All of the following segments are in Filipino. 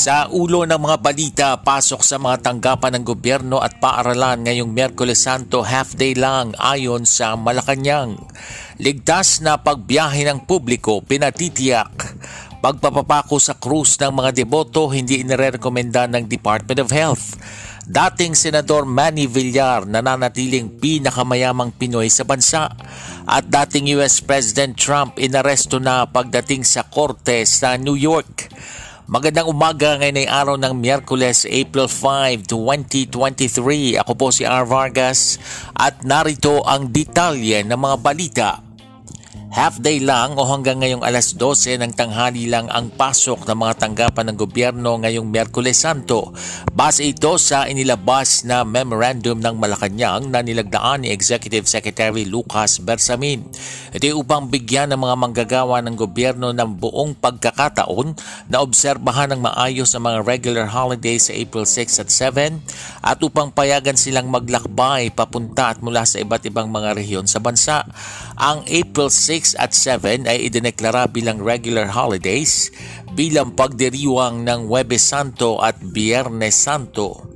Sa ulo ng mga balita, pasok sa mga tanggapan ng gobyerno at paaralan ngayong Miyerkules Santo half day lang ayon sa Malacanang. Ligtas na pagbiyahe ng publiko pinatitiyak. Pagpapapako sa krus ng mga deboto hindi inirekomenda ng Department of Health. Dating Senador Manny Villar nananatiling pinakamayamang Pinoy sa bansa at dating US President Trump inaresto na pagdating sa korte sa New York. Magandang umaga ngayon ay araw ng Miyerkules, April 5, 2023. Ako po si R. Vargas at narito ang detalye ng mga balita Half day lang o hanggang ngayong alas 12 ng tanghali lang ang pasok ng mga tanggapan ng gobyerno ngayong Miyerkules Santo. Base ito sa inilabas na memorandum ng Malacanang na nilagdaan ni Executive Secretary Lucas Bersamin. Ito upang bigyan ng mga manggagawa ng gobyerno ng buong pagkakataon na obserbahan ng maayos ang mga regular holidays sa April 6 at 7 at upang payagan silang maglakbay papunta at mula sa iba't ibang mga rehiyon sa bansa. Ang April 6 6 at 7 ay idineklara bilang regular holidays bilang pagdiriwang ng Webes Santo at Biyernes Santo.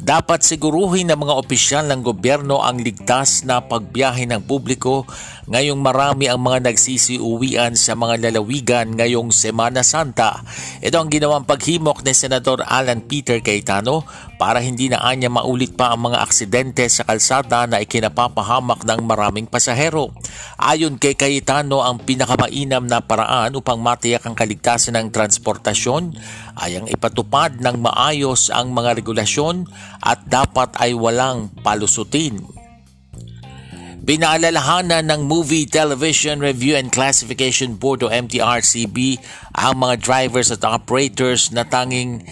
Dapat siguruhin ng mga opisyal ng gobyerno ang ligtas na pagbiyahe ng publiko ngayong marami ang mga nagsisiuwian sa mga lalawigan ngayong Semana Santa. Ito ang ginawang paghimok ni Senador Alan Peter Cayetano para hindi na anya maulit pa ang mga aksidente sa kalsada na ikinapapahamak ng maraming pasahero. Ayon kay Cayetano, ang pinakamainam na paraan upang matiyak ang kaligtasan ng transportasyon ay ang ipatupad ng maayos ang mga regulasyon at dapat ay walang palusutin. Pinaalalahanan ng Movie Television Review and Classification Board o MTRCB ang mga drivers at operators na tanging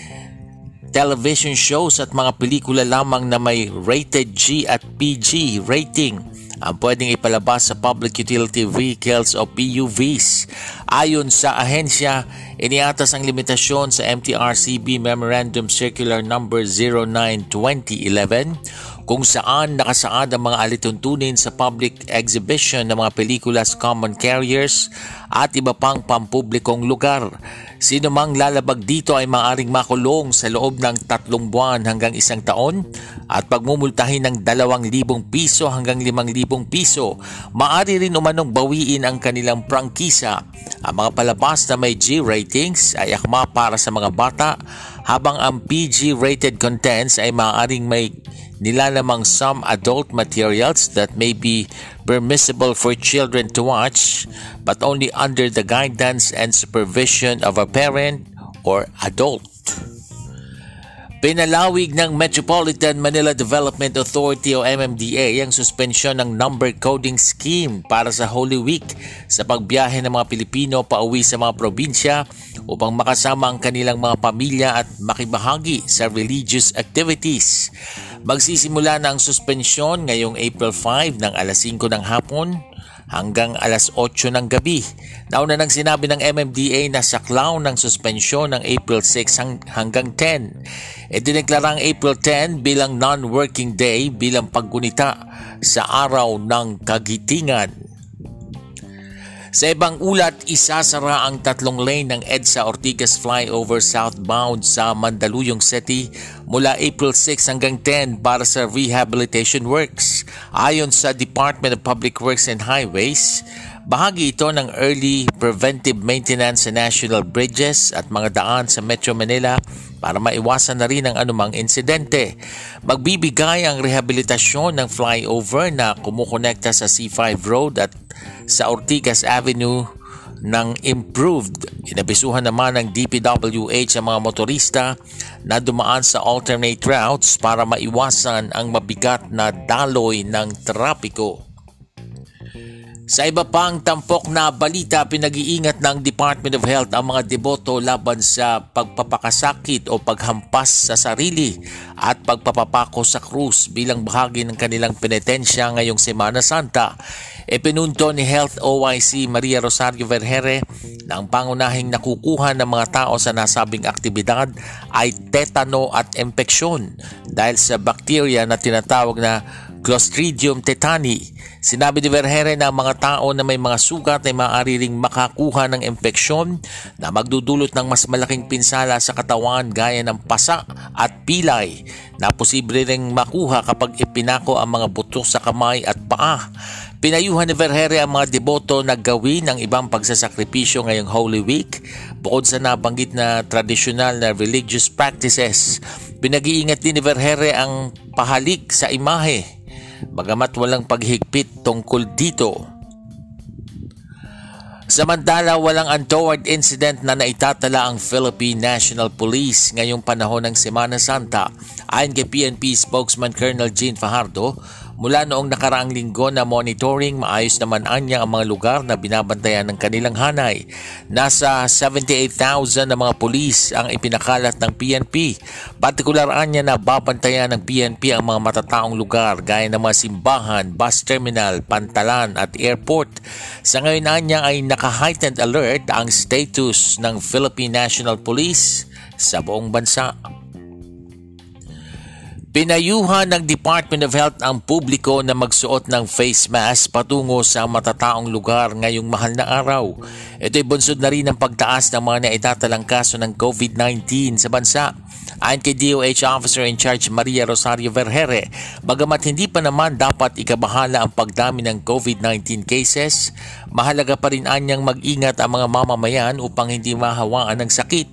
television shows at mga pelikula lamang na may rated G at PG rating ang pwedeng ipalabas sa Public Utility Vehicles o PUVs. Ayon sa ahensya, iniatas ang limitasyon sa MTRCB Memorandum Circular No. 09-2011 kung saan nakasaad ang mga alituntunin sa public exhibition ng mga pelikula sa common carriers at iba pang pampublikong lugar. Sino mang lalabag dito ay maaring makulong sa loob ng tatlong buwan hanggang isang taon at pagmumultahin ng dalawang libong piso hanggang limang libong piso. Maari rin umanong bawiin ang kanilang prangkisa. Ang mga palabas na may G ratings ay akma para sa mga bata habang ang PG-rated contents ay maaaring may nilalamang some adult materials that may be permissible for children to watch but only under the guidance and supervision of a parent or adult. Pinalawig ng Metropolitan Manila Development Authority o MMDA ang suspensyon ng number coding scheme para sa Holy Week sa pagbiyahe ng mga Pilipino pauwi sa mga probinsya upang makasama ang kanilang mga pamilya at makibahagi sa religious activities. Magsisimula na ang suspensyon ngayong April 5 ng alas 5 ng hapon hanggang alas 8 ng gabi. Nauna nang sinabi ng MMDA na saklaw ng suspensyon ng April 6 hanggang 10. E dineklara ang April 10 bilang non-working day bilang paggunita sa araw ng kagitingan. Sa ibang ulat, isasara ang tatlong lane ng EDSA Ortigas Flyover southbound sa Mandaluyong City mula April 6 hanggang 10 para sa rehabilitation works. Ayon sa Department of Public Works and Highways, bahagi ito ng early preventive maintenance sa national bridges at mga daan sa Metro Manila para maiwasan na rin ang anumang insidente. Magbibigay ang rehabilitasyon ng flyover na kumukonekta sa C5 Road at sa Ortigas Avenue ng improved. Inabisuhan naman ng DPWH ang mga motorista na dumaan sa alternate routes para maiwasan ang mabigat na daloy ng trapiko. Sa iba pang tampok na balita, pinag-iingat ng Department of Health ang mga deboto laban sa pagpapakasakit o paghampas sa sarili at pagpapapako sa krus bilang bahagi ng kanilang penitensya ngayong Semana Santa. Ipinunto ni Health OIC Maria Rosario Vergere na ang pangunahing nakukuha ng mga tao sa nasabing aktibidad ay tetano at impeksyon dahil sa bakterya na tinatawag na Clostridium tetani. Sinabi ni Vergere na mga tao na may mga sugat ay maaari ring makakuha ng impeksyon na magdudulot ng mas malaking pinsala sa katawan gaya ng pasa at pilay na posible ring makuha kapag ipinako ang mga buto sa kamay at paa. Pinayuhan ni Vergere ang mga deboto na gawin ang ibang pagsasakripisyo ngayong Holy Week bukod sa nabanggit na tradisyonal na religious practices. Pinag-iingat din ni Vergere ang pahalik sa imahe bagamat walang paghigpit tungkol dito. Samantala, walang untoward incident na naitatala ang Philippine National Police ngayong panahon ng Semana Santa. Ayon kay PNP spokesman Colonel Jean Fajardo, Mula noong nakaraang linggo na monitoring, maayos naman anya ang mga lugar na binabantayan ng kanilang hanay. Nasa 78,000 na mga pulis ang ipinakalat ng PNP. Partikular anya na babantayan ng PNP ang mga matataong lugar gaya ng mga simbahan, bus terminal, pantalan at airport. Sa ngayon anya ay naka-heightened alert ang status ng Philippine National Police sa buong bansa. Pinayuhan ng Department of Health ang publiko na magsuot ng face mask patungo sa matataong lugar ngayong mahal na araw. Ito'y bunsod na rin ng pagtaas ng mga naitatalang kaso ng COVID-19 sa bansa. Ayon kay DOH Officer in Charge Maria Rosario Vergere, bagamat hindi pa naman dapat ikabahala ang pagdami ng COVID-19 cases, mahalaga pa rin anyang mag-ingat ang mga mamamayan upang hindi mahawaan ng sakit.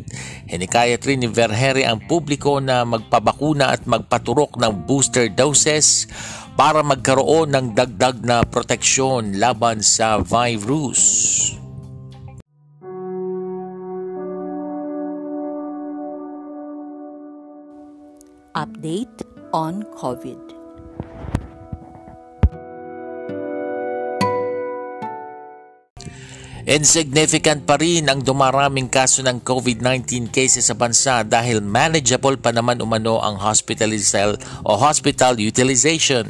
Hinikayat rin ni Vergere ang publiko na magpabakuna at magpaturok ng booster doses para magkaroon ng dagdag na proteksyon laban sa virus. Update on COVID. Insignificant pa rin ang dumaraming kaso ng COVID-19 cases sa bansa dahil manageable pa naman umano ang hospital o hospital utilization.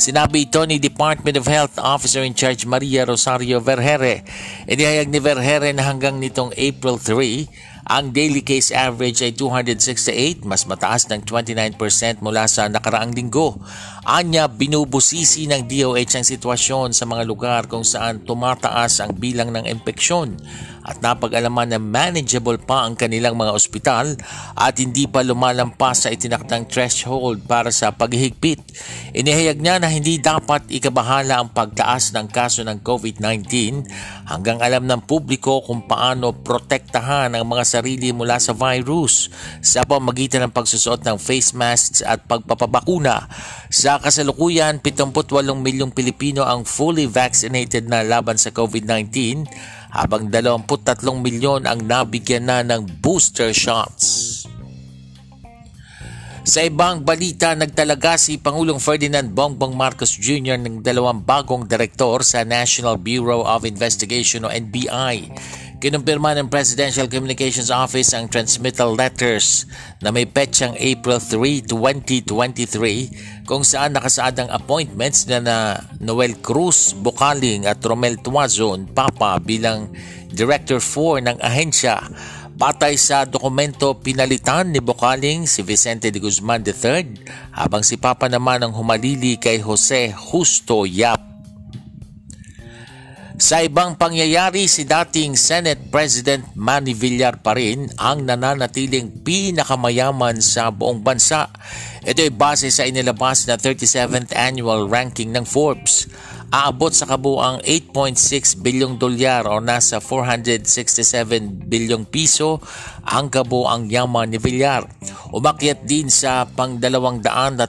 Sinabi ito ni Department of Health Officer in Charge Maria Rosario Vergere. Inihayag ni Vergere na hanggang nitong April 3, ang daily case average ay 268, mas mataas ng 29% mula sa nakaraang linggo. Anya, binubusisi ng DOH ang sitwasyon sa mga lugar kung saan tumataas ang bilang ng impeksyon at napag-alaman na manageable pa ang kanilang mga ospital at hindi pa lumalampas sa itinaktang threshold para sa paghihigpit. Inihayag niya na hindi dapat ikabahala ang pagtaas ng kaso ng COVID-19 hanggang alam ng publiko kung paano protektahan ang mga sarili mula sa virus sa pamagitan ng pagsusuot ng face masks at pagpapabakuna. Sa kasalukuyan, 78 milyong Pilipino ang fully vaccinated na laban sa COVID-19 habang 23 milyon ang nabigyan na ng booster shots. Sa ibang balita, nagtalaga si Pangulong Ferdinand Bongbong Marcos Jr. ng dalawang bagong direktor sa National Bureau of Investigation o NBI Kinumpirma ng Presidential Communications Office ang transmittal letters na may petsang April 3, 2023 kung saan nakasaad ang appointments na na Noel Cruz Bukaling at Romel Tuazon Papa bilang Director 4 ng ahensya. Batay sa dokumento, pinalitan ni Bukaling si Vicente de Guzman III habang si Papa naman ang humalili kay Jose Justo Yap sa ibang pangyayari, si dating Senate President Manny Villar pa rin ang nananatiling pinakamayaman sa buong bansa. Ito ay base sa inilabas na 37th annual ranking ng Forbes. Aabot sa kabuang 8.6 bilyong dolyar o nasa 467 bilyong piso ang kabuang yaman ni Villar. Umakyat din sa pang 232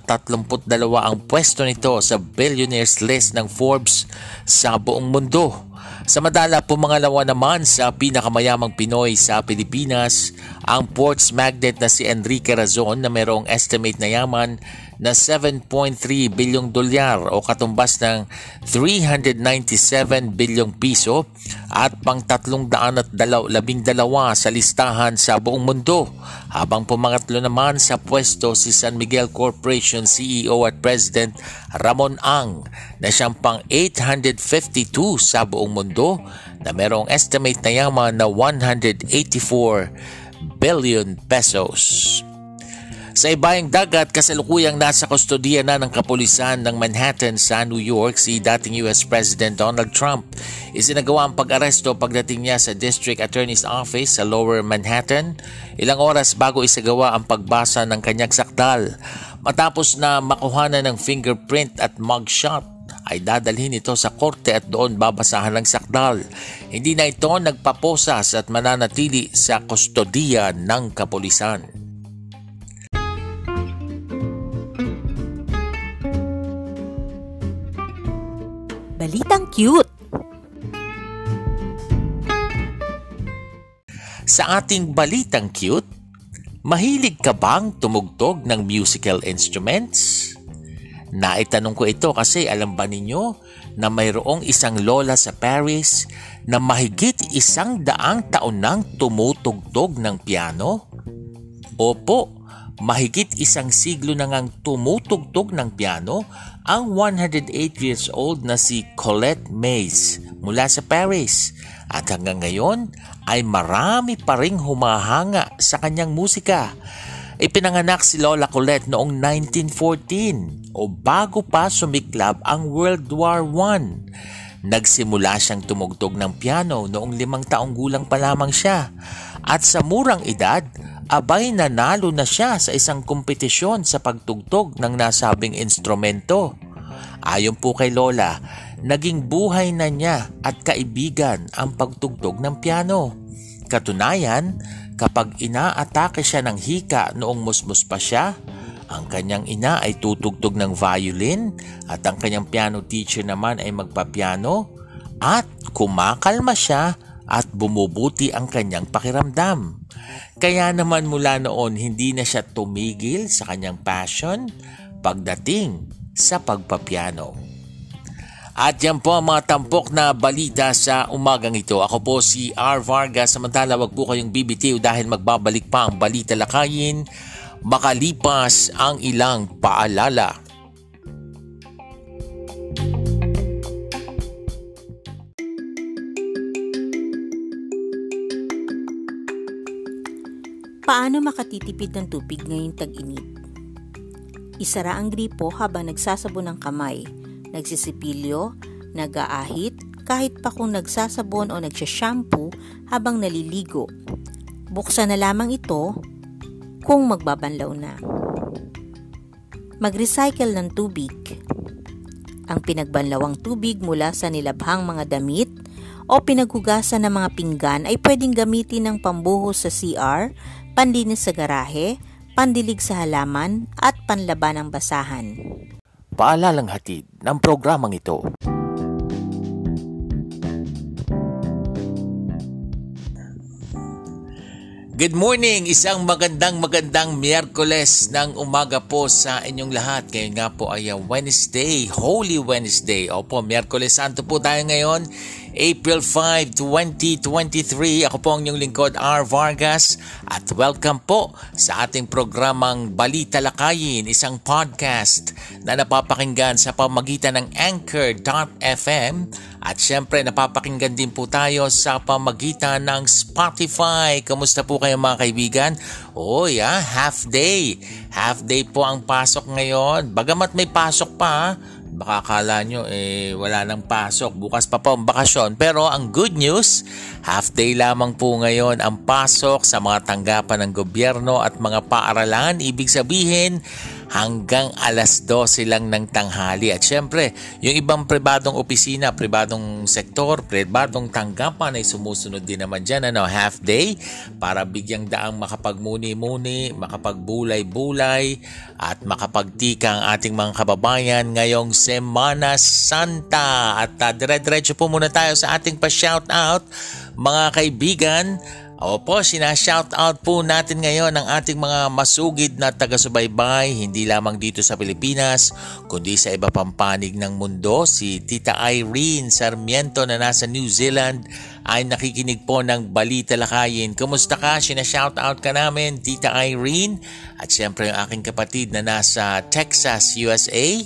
ang pwesto nito sa billionaires list ng Forbes sa buong mundo. Samadala pumangalawa naman sa pinakamayamang Pinoy sa Pilipinas ang ports magnate na si Enrique Razon na mayroong estimate na yaman na 7.3 bilyong dolyar o katumbas ng 397 bilyong piso at pang 312 sa listahan sa buong mundo habang pumangatlo naman sa pwesto si San Miguel Corporation CEO at President Ramon Ang na siyang pang 852 sa buong mundo na merong estimate na yaman na 184 billion pesos. Sa ibayang dagat, kasalukuyang nasa kustodiya na ng kapulisan ng Manhattan sa New York si dating US President Donald Trump. Isinagawa ang pag-aresto pagdating niya sa District Attorney's Office sa Lower Manhattan ilang oras bago isagawa ang pagbasa ng kanyang sakdal. Matapos na makuhanan ng fingerprint at mugshot, ay dadalhin ito sa korte at doon babasahan ng sakdal. Hindi na ito nagpaposas at mananatili sa kustodiya ng kapulisan. Balitang cute! Sa ating balitang cute, mahilig ka bang tumugtog ng musical instruments? Naitanong ko ito kasi alam ba ninyo na mayroong isang lola sa Paris na mahigit isang daang taon nang tumutugtog ng piano? Opo, mahigit isang siglo na ngang tumutugtog ng piano ang 108 years old na si Colette Mays mula sa Paris at hanggang ngayon ay marami pa ring humahanga sa kanyang musika. Ipinanganak si Lola Colette noong 1914 o bago pa sumiklab ang World War I. Nagsimula siyang tumugtog ng piano noong limang taong gulang pa lamang siya at sa murang edad abay nanalo na siya sa isang kompetisyon sa pagtugtog ng nasabing instrumento. Ayon po kay Lola, naging buhay na niya at kaibigan ang pagtugtog ng piano. Katunayan, kapag inaatake siya ng hika noong musmus pa siya, ang kanyang ina ay tutugtog ng violin at ang kanyang piano teacher naman ay magpapiano at kumakalma siya at bumubuti ang kanyang pakiramdam. Kaya naman mula noon hindi na siya tumigil sa kanyang passion pagdating sa pagpapiano. At yan po ang mga tampok na balita sa umagang ito. Ako po si R. Vargas. Samantala wag po kayong bibitiw dahil magbabalik pa ang balita lakayin makalipas ang ilang paalala. Paano makatitipid ng tubig ngayong tag-init? Isara ang gripo habang nagsasabon ng kamay, nagsisipilyo, nag-aahit, kahit pa kung nagsasabon o nagsashampoo habang naliligo. Buksan na lamang ito kung magbabanlaw na. Mag-recycle ng tubig. Ang pinagbanlawang tubig mula sa nilabhang mga damit o pinaghugasan ng mga pinggan ay pwedeng gamitin ng pambuhos sa CR panlinis sa garahe, pandilig sa halaman at panlaban ng basahan. Paalalang hatid ng programang ito. Good morning! Isang magandang magandang Miyerkules ng umaga po sa inyong lahat. Ngayon nga po ay Wednesday, Holy Wednesday. Opo, Miyerkules Santo po tayo ngayon. April 5, 2023. Ako po ang inyong lingkod, R. Vargas. At welcome po sa ating programang Balita Lakayin, isang podcast na napapakinggan sa pamagitan ng Anchor.fm at syempre napapakinggan din po tayo sa pamagitan ng Spotify. Kamusta po kayo mga kaibigan? Oh yeah, half day. Half day po ang pasok ngayon. Bagamat may pasok pa, baka akala nyo eh wala nang pasok, bukas pa po ang bakasyon. Pero ang good news, half day lamang po ngayon ang pasok sa mga tanggapan ng gobyerno at mga paaralan. Ibig sabihin, hanggang alas 12 lang ng tanghali. At syempre, yung ibang pribadong opisina, pribadong sektor, pribadong tanggapan ay sumusunod din naman dyan, ano, half day para bigyang daang makapagmuni-muni, makapagbulay-bulay at makapagtika ang ating mga kababayan ngayong Semana Santa. At uh, dire-diretso po muna tayo sa ating pa-shout out mga kaibigan Opo, sina-shout out po natin ngayon ang ating mga masugid na taga-subaybay hindi lamang dito sa Pilipinas kundi sa iba pang panig ng mundo. Si Tita Irene Sarmiento na nasa New Zealand ay nakikinig po ng Balita Lakayin. Kumusta ka? Sina-shout out ka namin, Tita Irene. At siyempre yung aking kapatid na nasa Texas, USA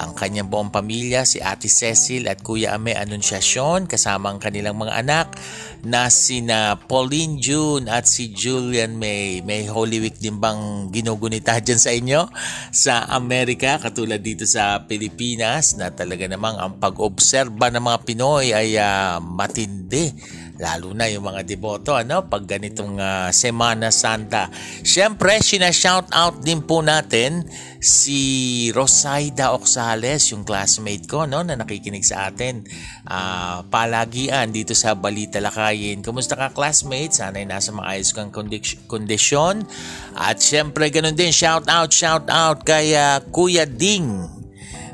ang kanyang buong pamilya, si Ate Cecil at Kuya Ame Anunciacion kasama ang kanilang mga anak na sina Pauline June at si Julian May. May Holy Week din bang ginugunita dyan sa inyo sa Amerika katulad dito sa Pilipinas na talaga namang ang pag-obserba ng mga Pinoy ay uh, matindi lalo na yung mga deboto ano pag ganitong uh, Semana Santa. Syempre, sina-shout out din po natin si Rosaida Oxales, yung classmate ko no na nakikinig sa atin. Uh, palagian dito sa Balita Lakayin. Kumusta ka classmate? Sana ay nasa maayos kang kondisyon. At syempre ganun din shout out shout out kay uh, Kuya Ding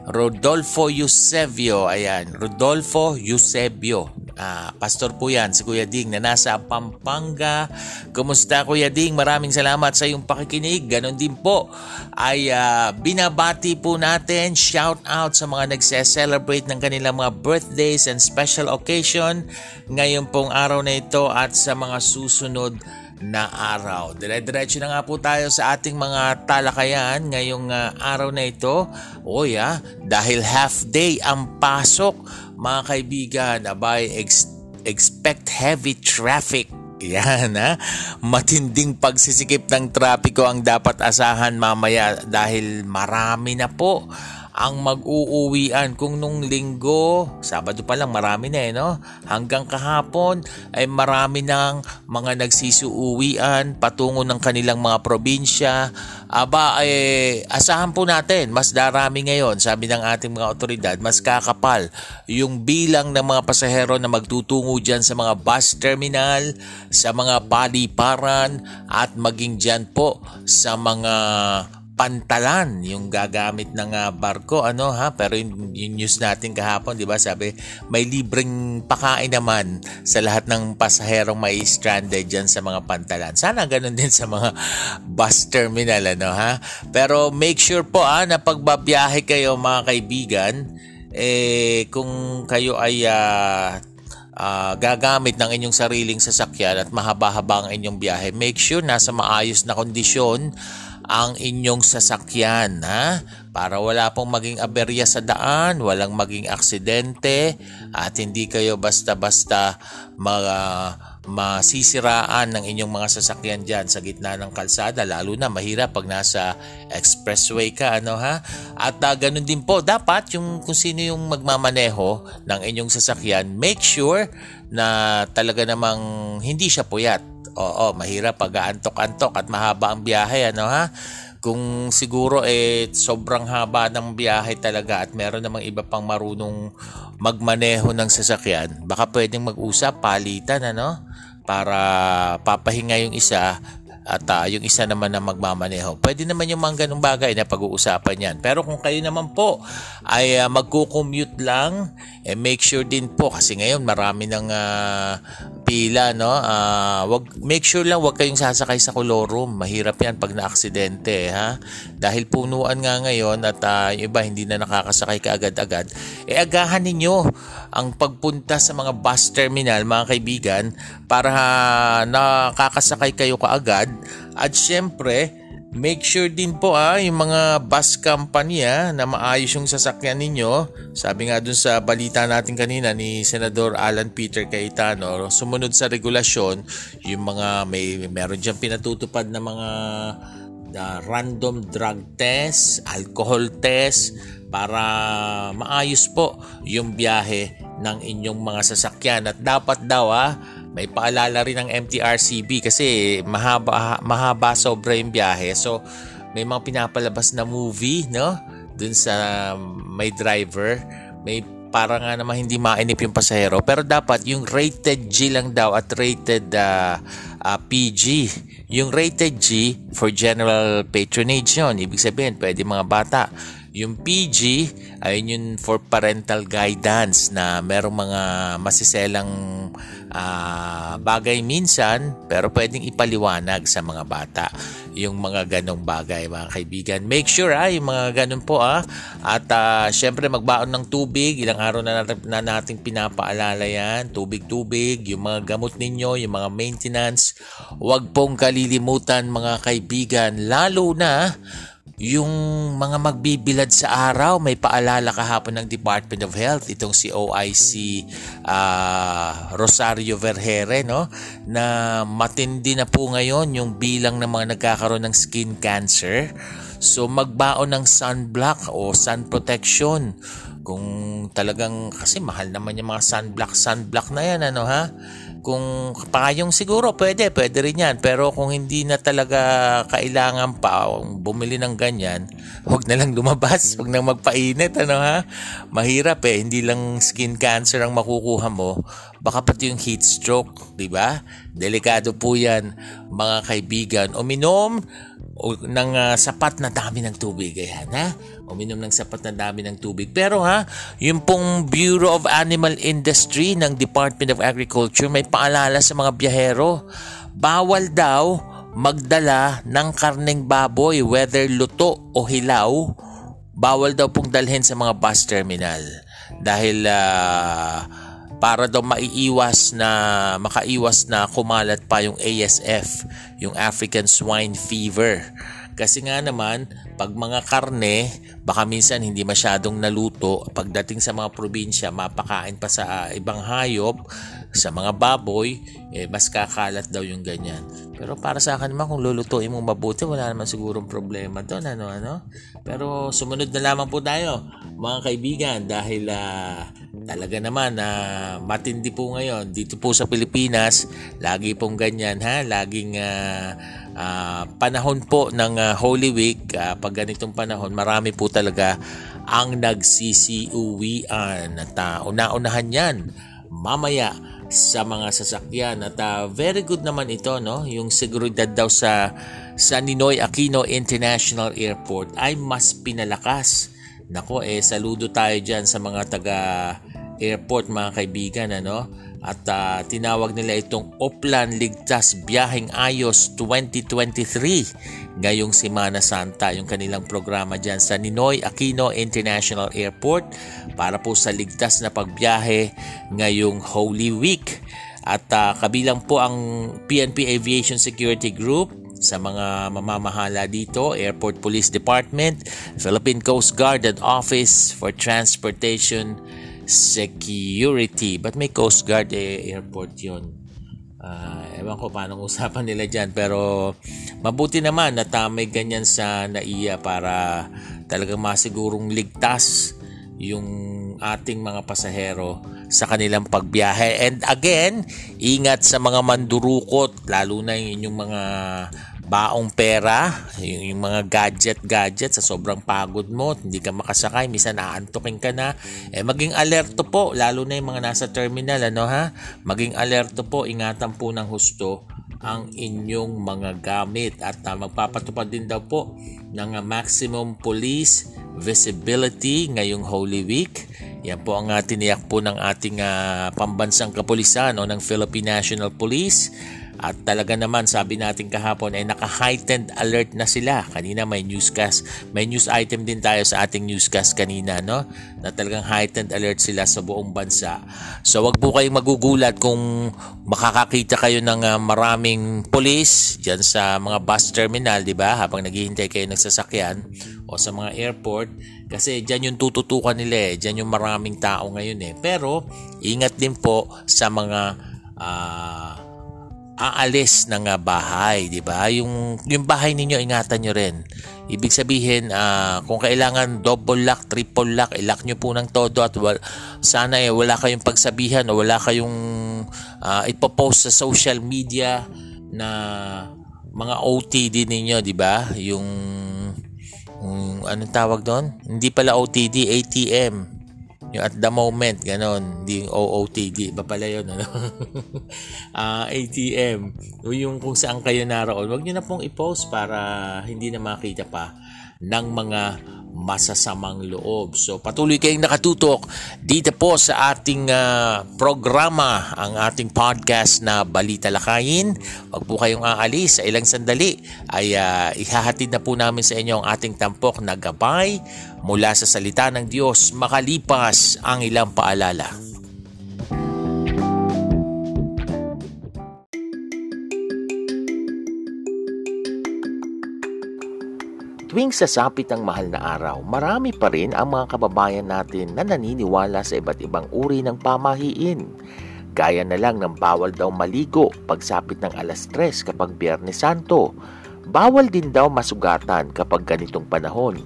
Rodolfo Eusebio. Ayan, Rodolfo Eusebio Ah, pastor po yan, si Kuya Ding na nasa Pampanga. Kumusta Kuya Ding? Maraming salamat sa iyong pakikinig. Ganon din po ay uh, binabati po natin, shout out sa mga nagse-celebrate ng kanilang mga birthdays and special occasion ngayon pong araw na ito at sa mga susunod na araw. Dire-diretso na nga po tayo sa ating mga talakayan ngayong uh, araw na ito. O ya, dahil half day ang pasok mga kaibigan, abay, ex- expect heavy traffic. Yan ha. Matinding pagsisikip ng trapiko ang dapat asahan mamaya dahil marami na po ang mag-uuwian kung nung linggo, Sabado pa lang marami na eh no? Hanggang kahapon ay marami ng mga nagsisuuwian patungo ng kanilang mga probinsya. Aba, eh, asahan po natin, mas darami ngayon, sabi ng ating mga otoridad, mas kakapal yung bilang ng mga pasahero na magtutungo dyan sa mga bus terminal, sa mga paliparan, at maging dyan po sa mga pantalan yung gagamit ng uh, barko ano ha? Pero yung, yung news natin kahapon di ba sabi may libreng pakain naman sa lahat ng pasaherong may stranded diyan sa mga pantalan. Sana ganun din sa mga bus terminal ano ha? Pero make sure po ah na pagbabiyahe kayo mga kaibigan eh kung kayo ay uh, uh, gagamit ng inyong sariling sasakyan at mahaba-haba ang inyong biyahe make sure nasa maayos na kondisyon ang inyong sasakyan ha? para wala pong maging aberya sa daan, walang maging aksidente at hindi kayo basta-basta mga masisiraan ng inyong mga sasakyan dyan sa gitna ng kalsada lalo na mahirap pag nasa expressway ka ano ha at uh, ganun din po dapat yung kung sino yung magmamaneho ng inyong sasakyan make sure na talaga namang hindi siya puyat Oo, mahirap pag antok-antok at mahaba ang biyahe, ano ha? Kung siguro eh sobrang haba ng biyahe talaga at meron namang iba pang marunong magmaneho ng sasakyan, baka pwedeng mag-usap, palitan, ano? Para papahinga yung isa at uh, yung isa naman na magmamaneho. Pwede naman yung mga ganung bagay na pag-uusapan yan. Pero kung kayo naman po ay uh, magko-commute lang, eh, make sure din po kasi ngayon marami ng uh, pila no. Uh, wag make sure lang wag kayong sasakay sa kolorum. Mahirap 'yan pag na-aksidente ha. Dahil punuan nga ngayon at uh, yung iba hindi na nakakasakay kaagad-agad. Eh agahan ninyo ang pagpunta sa mga bus terminal mga kaibigan para nakakasakay kayo kaagad at syempre, make sure din po ah, yung mga bus company ah, na maayos yung sasakyan ninyo. Sabi nga dun sa balita natin kanina ni Senador Alan Peter Cayetano, sumunod sa regulasyon, yung mga may meron diyang pinatutupad na mga uh, random drug test, alcohol test, para maayos po yung biyahe ng inyong mga sasakyan. At dapat daw ah, may paalala rin ng MTRCB kasi mahaba, mahaba sobra yung biyahe. So, may mga pinapalabas na movie, no? Dun sa may driver. May para nga naman hindi mainip yung pasahero. Pero dapat yung rated G lang daw at rated uh, uh, PG. Yung rated G for general patronage yun. Ibig sabihin, pwede mga bata Yung PG, ayun yun for parental guidance na merong mga masiselang uh, bagay minsan pero pwedeng ipaliwanag sa mga bata yung mga ganong bagay mga kaibigan. Make sure ah, yung mga ganon po ah. At uh, syempre magbaon ng tubig. Ilang araw na natin, na natin pinapaalala yan. Tubig-tubig, yung mga gamot ninyo, yung mga maintenance. Huwag pong kalilimutan mga kaibigan. Lalo na yung mga magbibilad sa araw, may paalala kahapon ng Department of Health, itong si OIC uh, ah, Rosario Vergere, no? na matindi na po ngayon yung bilang ng mga nagkakaroon ng skin cancer. So magbaon ng sunblock o sun protection. Kung talagang, kasi mahal naman yung mga sunblock, sunblock na yan, ano ha? Kung payong siguro, pwede, pwede rin yan. Pero kung hindi na talaga kailangan pa bumili ng ganyan, huwag na lang lumabas, huwag na magpainit, ano ha? Mahirap eh, hindi lang skin cancer ang makukuha mo, baka pati yung heat stroke, di ba? Delikado po yan, mga kaibigan. Uminom ng uh, sapat na dami ng tubig, ayan ha? uminom ng sapat na dami ng tubig. Pero ha, yung pong Bureau of Animal Industry ng Department of Agriculture may paalala sa mga biyahero. Bawal daw magdala ng karneng baboy whether luto o hilaw. Bawal daw pong dalhin sa mga bus terminal dahil uh, para daw maiiwas na makaiwas na kumalat pa yung ASF, yung African Swine Fever. Kasi nga naman, pag mga karne, baka minsan hindi masyadong naluto. Pagdating sa mga probinsya, mapakain pa sa uh, ibang hayop, sa mga baboy, eh, mas kakalat daw yung ganyan. Pero para sa akin naman, kung lulutuin mo mabuti, wala naman sigurong problema doon. Ano, ano? Pero sumunod na lamang po tayo, mga kaibigan, dahil uh, talaga naman na uh, matindi po ngayon dito po sa Pilipinas, lagi pong ganyan ha, laging uh, uh, panahon po ng uh, Holy Week, uh, pag ganitong panahon, marami po talaga ang nagsisiuwian at uh, una-unahan yan mamaya sa mga sasakyan. At uh, very good naman ito no? Yung seguridad daw sa sa Ninoy Aquino International Airport ay mas pinalakas. Nako eh saludo tayo diyan sa mga taga airport mga kaibigan ano at uh, tinawag nila itong Oplan Ligtas Biyaheng Ayos 2023 ngayong Semana Santa yung kanilang programa dyan sa Ninoy Aquino International Airport para po sa ligtas na pagbiyahe ngayong Holy Week. At uh, kabilang po ang PNP Aviation Security Group sa mga mamamahala dito, Airport Police Department, Philippine Coast Guard and Office for Transportation security. But may Coast Guard eh, airport yon Uh, ewan ko paano usapan nila dyan. Pero mabuti naman na may ganyan sa NAIA para talagang masigurong ligtas yung ating mga pasahero sa kanilang pagbiyahe. And again, ingat sa mga mandurukot, lalo na yung inyong mga baong pera, yung, yung mga gadget-gadget sa sobrang pagod mo, hindi ka makasakay, minsan naantokin ka na, eh maging alerto po, lalo na yung mga nasa terminal, ano ha? Maging alerto po, ingatan po ng husto ang inyong mga gamit at uh, magpapatupad din daw po ng maximum police visibility ngayong Holy Week. Yan po ang uh, tiniyak po ng ating uh, pambansang kapulisan o ng Philippine National Police at talaga naman sabi natin kahapon ay naka-heightened alert na sila. Kanina may newscast, may news item din tayo sa ating newscast kanina no na talagang heightened alert sila sa buong bansa. So wag po kayong magugulat kung makakakita kayo ng uh, maraming police diyan sa mga bus terminal, 'di ba? Habang naghihintay kayo ng sasakyan o sa mga airport kasi diyan yung tututukan nila eh. Diyan yung maraming tao ngayon eh. Pero ingat din po sa mga uh, aalis ng bahay, 'di ba? Yung yung bahay ninyo ingatan niyo rin. Ibig sabihin, uh, kung kailangan double lock, triple lock, ilock nyo po ng todo at wal, sana eh, wala kayong pagsabihan o wala kayong uh, ipopost sa social media na mga OTD ninyo, di ba? Yung, yung anong tawag doon? Hindi pala OTD, ATM yung at the moment, ganon. Hindi OOTD. Iba pala yun, ano? uh, ah, ATM. Yung kung saan kayo naroon. Huwag nyo na pong i-post para hindi na makita pa ng mga masasamang loob. So patuloy kayong nakatutok dito po sa ating uh, programa, ang ating podcast na Balita Lakayin. Huwag po kayong aalis sa ilang sandali ay uh, ihahatid na po namin sa inyo ang ating tampok na gabay mula sa salita ng Diyos makalipas ang ilang paalala. Tuwing sasapit ang mahal na araw, marami pa rin ang mga kababayan natin na naniniwala sa iba't ibang uri ng pamahiin. Gaya na lang ng bawal daw maligo pagsapit ng alas 3 kapag Biyernes Santo. Bawal din daw masugatan kapag ganitong panahon.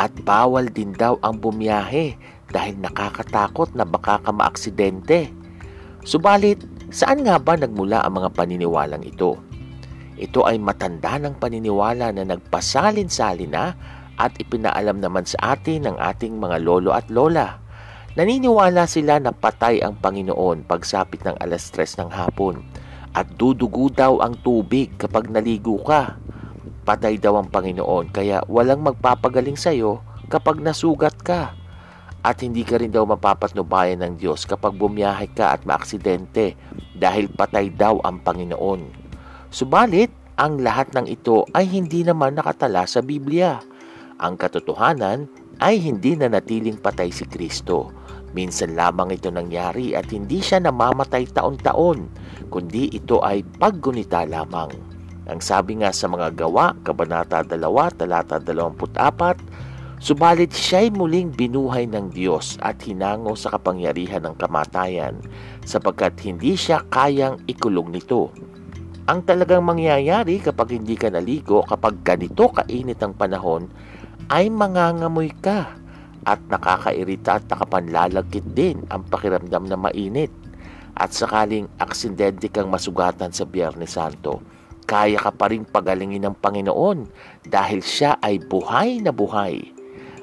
At bawal din daw ang bumiyahe dahil nakakatakot na baka ka maaksidente. Subalit, saan nga ba nagmula ang mga paniniwalang ito? Ito ay matanda ng paniniwala na nagpasalin-salin na at ipinaalam naman sa atin ng ating mga lolo at lola. Naniniwala sila na patay ang Panginoon pagsapit ng alas tres ng hapon at dudugo daw ang tubig kapag naligo ka. Patay daw ang Panginoon kaya walang magpapagaling sa iyo kapag nasugat ka. At hindi ka rin daw mapapatnubayan ng Diyos kapag bumiyahe ka at maaksidente dahil patay daw ang Panginoon. Subalit, ang lahat ng ito ay hindi naman nakatala sa Biblia. Ang katotohanan ay hindi na natiling patay si Kristo. Minsan lamang ito nangyari at hindi siya namamatay taon-taon, kundi ito ay paggunita lamang. Ang sabi nga sa mga gawa, Kabanata 2, talata 24, Subalit siya'y muling binuhay ng Diyos at hinango sa kapangyarihan ng kamatayan sapagkat hindi siya kayang ikulong nito. Ang talagang mangyayari kapag hindi ka naligo, kapag ganito kainit ang panahon, ay mangangamoy ka at nakakairita at nakapanlalagkit din ang pakiramdam na mainit. At sakaling aksidente kang masugatan sa Biyernes Santo, kaya ka pa rin pagalingin ng Panginoon dahil siya ay buhay na buhay.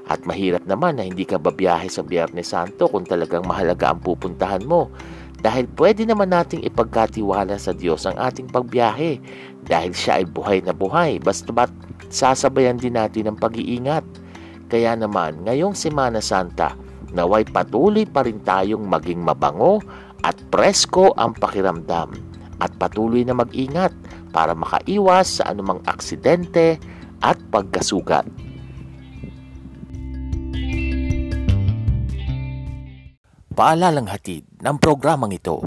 At mahirap naman na hindi ka babiyahe sa Biyernes Santo kung talagang mahalaga ang pupuntahan mo dahil pwede naman nating ipagkatiwala sa Diyos ang ating pagbiyahe dahil siya ay buhay na buhay basta ba't sasabayan din natin ang pag-iingat. Kaya naman ngayong Semana Santa naway patuloy pa rin tayong maging mabango at presko ang pakiramdam at patuloy na mag-ingat para makaiwas sa anumang aksidente at pagkasugat. Paalalang hatid ng programang ito.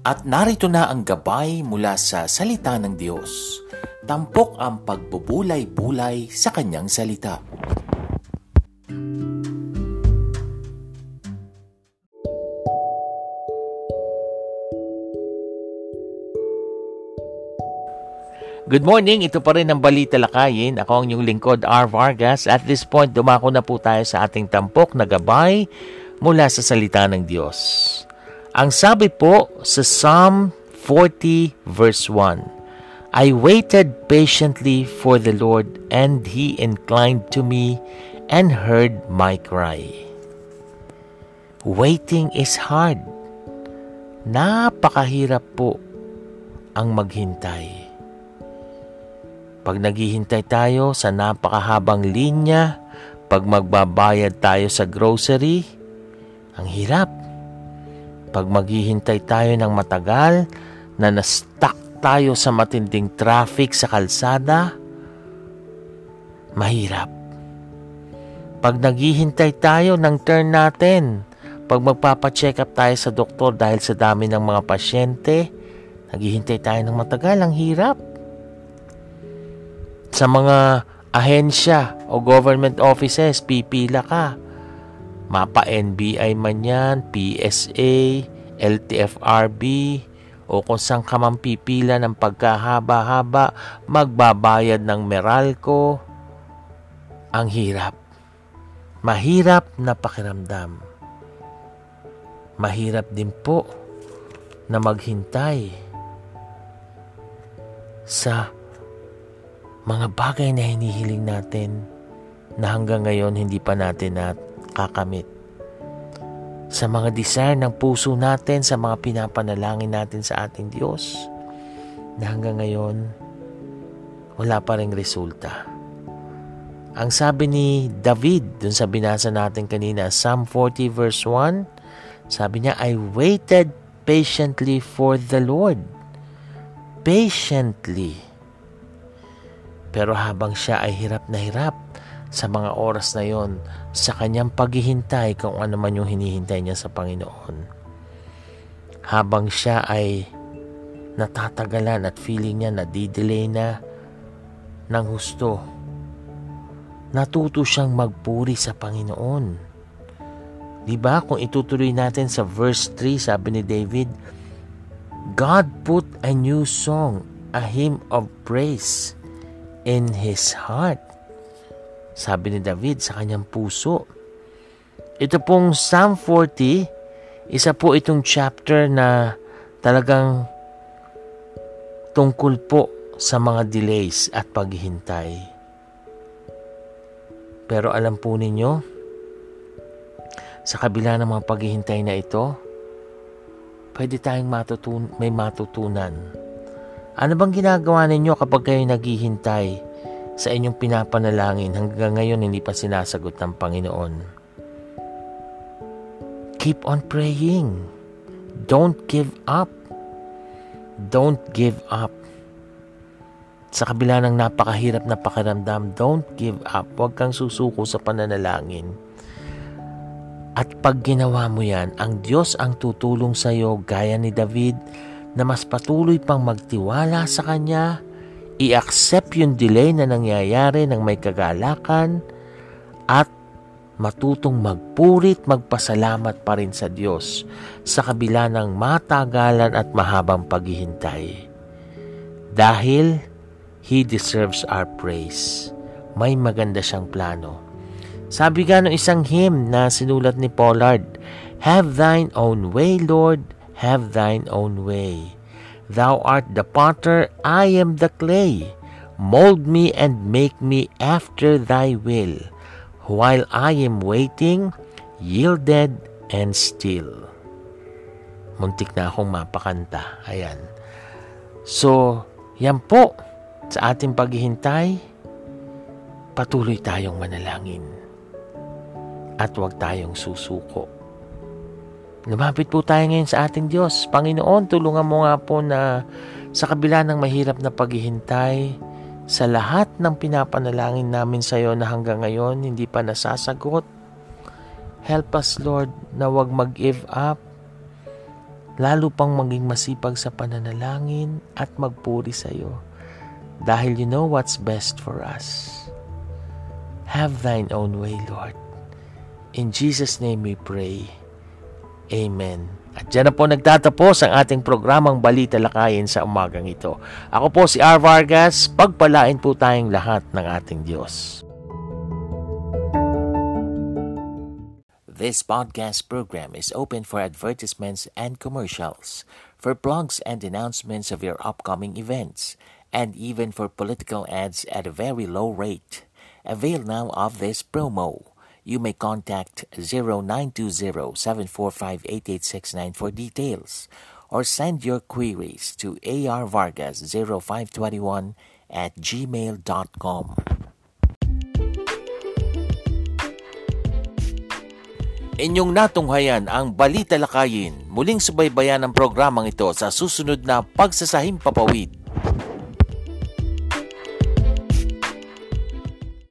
At narito na ang gabay mula sa salita ng Diyos. Tampok ang pagbubulay-bulay sa kanyang salita. Good morning, ito pa rin ang Balita Lakayin. Ako ang inyong lingkod, R. Vargas. At this point, dumako na po tayo sa ating tampok na gabay mula sa salita ng Diyos. Ang sabi po sa Psalm 40 verse 1, I waited patiently for the Lord and He inclined to me and heard my cry. Waiting is hard. Napakahirap po ang maghintay. Pag naghihintay tayo sa napakahabang linya, pag magbabayad tayo sa grocery, ang hirap. Pag maghihintay tayo ng matagal na na-stuck tayo sa matinding traffic sa kalsada, mahirap. Pag naghihintay tayo ng turn natin, pag magpapacheck up tayo sa doktor dahil sa dami ng mga pasyente, naghihintay tayo ng matagal, ang hirap sa mga ahensya o government offices, pipila ka. Mapa NBI man yan, PSA, LTFRB, o kung saan ka man pipila ng pagkahaba-haba, magbabayad ng Meralco. Ang hirap. Mahirap na pakiramdam. Mahirap din po na maghintay sa mga bagay na hinihiling natin na hanggang ngayon hindi pa natin nakakamit. sa mga desire ng puso natin, sa mga pinapanalangin natin sa ating Diyos, na hanggang ngayon, wala pa rin resulta. Ang sabi ni David, dun sa binasa natin kanina, Psalm 40 verse 1, sabi niya, I waited patiently for the Lord. Patiently. Pero habang siya ay hirap na hirap, sa mga oras na yon sa kanyang paghihintay kung ano man yung hinihintay niya sa Panginoon. Habang siya ay natatagalan at feeling niya na didelay na ng husto, natuto siyang magpuri sa Panginoon. Di ba? Kung itutuloy natin sa verse 3, sabi ni David, God put a new song, a hymn of praise in his heart sabi ni David sa kanyang puso. Ito pong Psalm 40, isa po itong chapter na talagang tungkol po sa mga delays at paghihintay. Pero alam po ninyo, sa kabila ng mga paghihintay na ito, pwede tayong matutun may matutunan. Ano bang ginagawa ninyo kapag kayo naghihintay sa inyong pinapanalangin hanggang ngayon hindi pa sinasagot ng Panginoon. Keep on praying. Don't give up. Don't give up. Sa kabila ng napakahirap na pakiramdam, don't give up. Huwag kang susuko sa pananalangin. At pag ginawa mo yan, ang Diyos ang tutulong sa iyo gaya ni David na mas patuloy pang magtiwala sa Kanya i-accept yung delay na nangyayari ng may kagalakan at matutong magpurit magpasalamat pa rin sa Diyos sa kabila ng matagalan at mahabang paghihintay. Dahil He deserves our praise. May maganda siyang plano. Sabi nga ng isang hymn na sinulat ni Pollard, Have thine own way, Lord, have thine own way. Thou art the potter, I am the clay. Mold me and make me after thy will. While I am waiting, yielded and still. Muntik na akong mapakanta. Ayan. So, yan po. Sa ating paghihintay, patuloy tayong manalangin. At huwag tayong susuko Lumapit po tayo ngayon sa ating Diyos. Panginoon, tulungan mo nga po na sa kabila ng mahirap na paghihintay, sa lahat ng pinapanalangin namin sa iyo na hanggang ngayon hindi pa nasasagot, help us Lord na wag mag-give up, lalo pang maging masipag sa pananalangin at magpuri sa iyo. Dahil you know what's best for us. Have thine own way, Lord. In Jesus' name we pray. Amen. At dyan na po nagtatapos ang ating programang Balita Lakayin sa umagang ito. Ako po si R. Vargas, pagpalain po tayong lahat ng ating Diyos. This podcast program is open for advertisements and commercials, for blogs and announcements of your upcoming events, and even for political ads at a very low rate. Avail now of this promo you may contact 0920-745-8869 for details or send your queries to arvargas0521 at gmail.com. Inyong natunghayan ang Balita Lakayin. Muling subaybayan ang programang ito sa susunod na Pagsasahim Papawid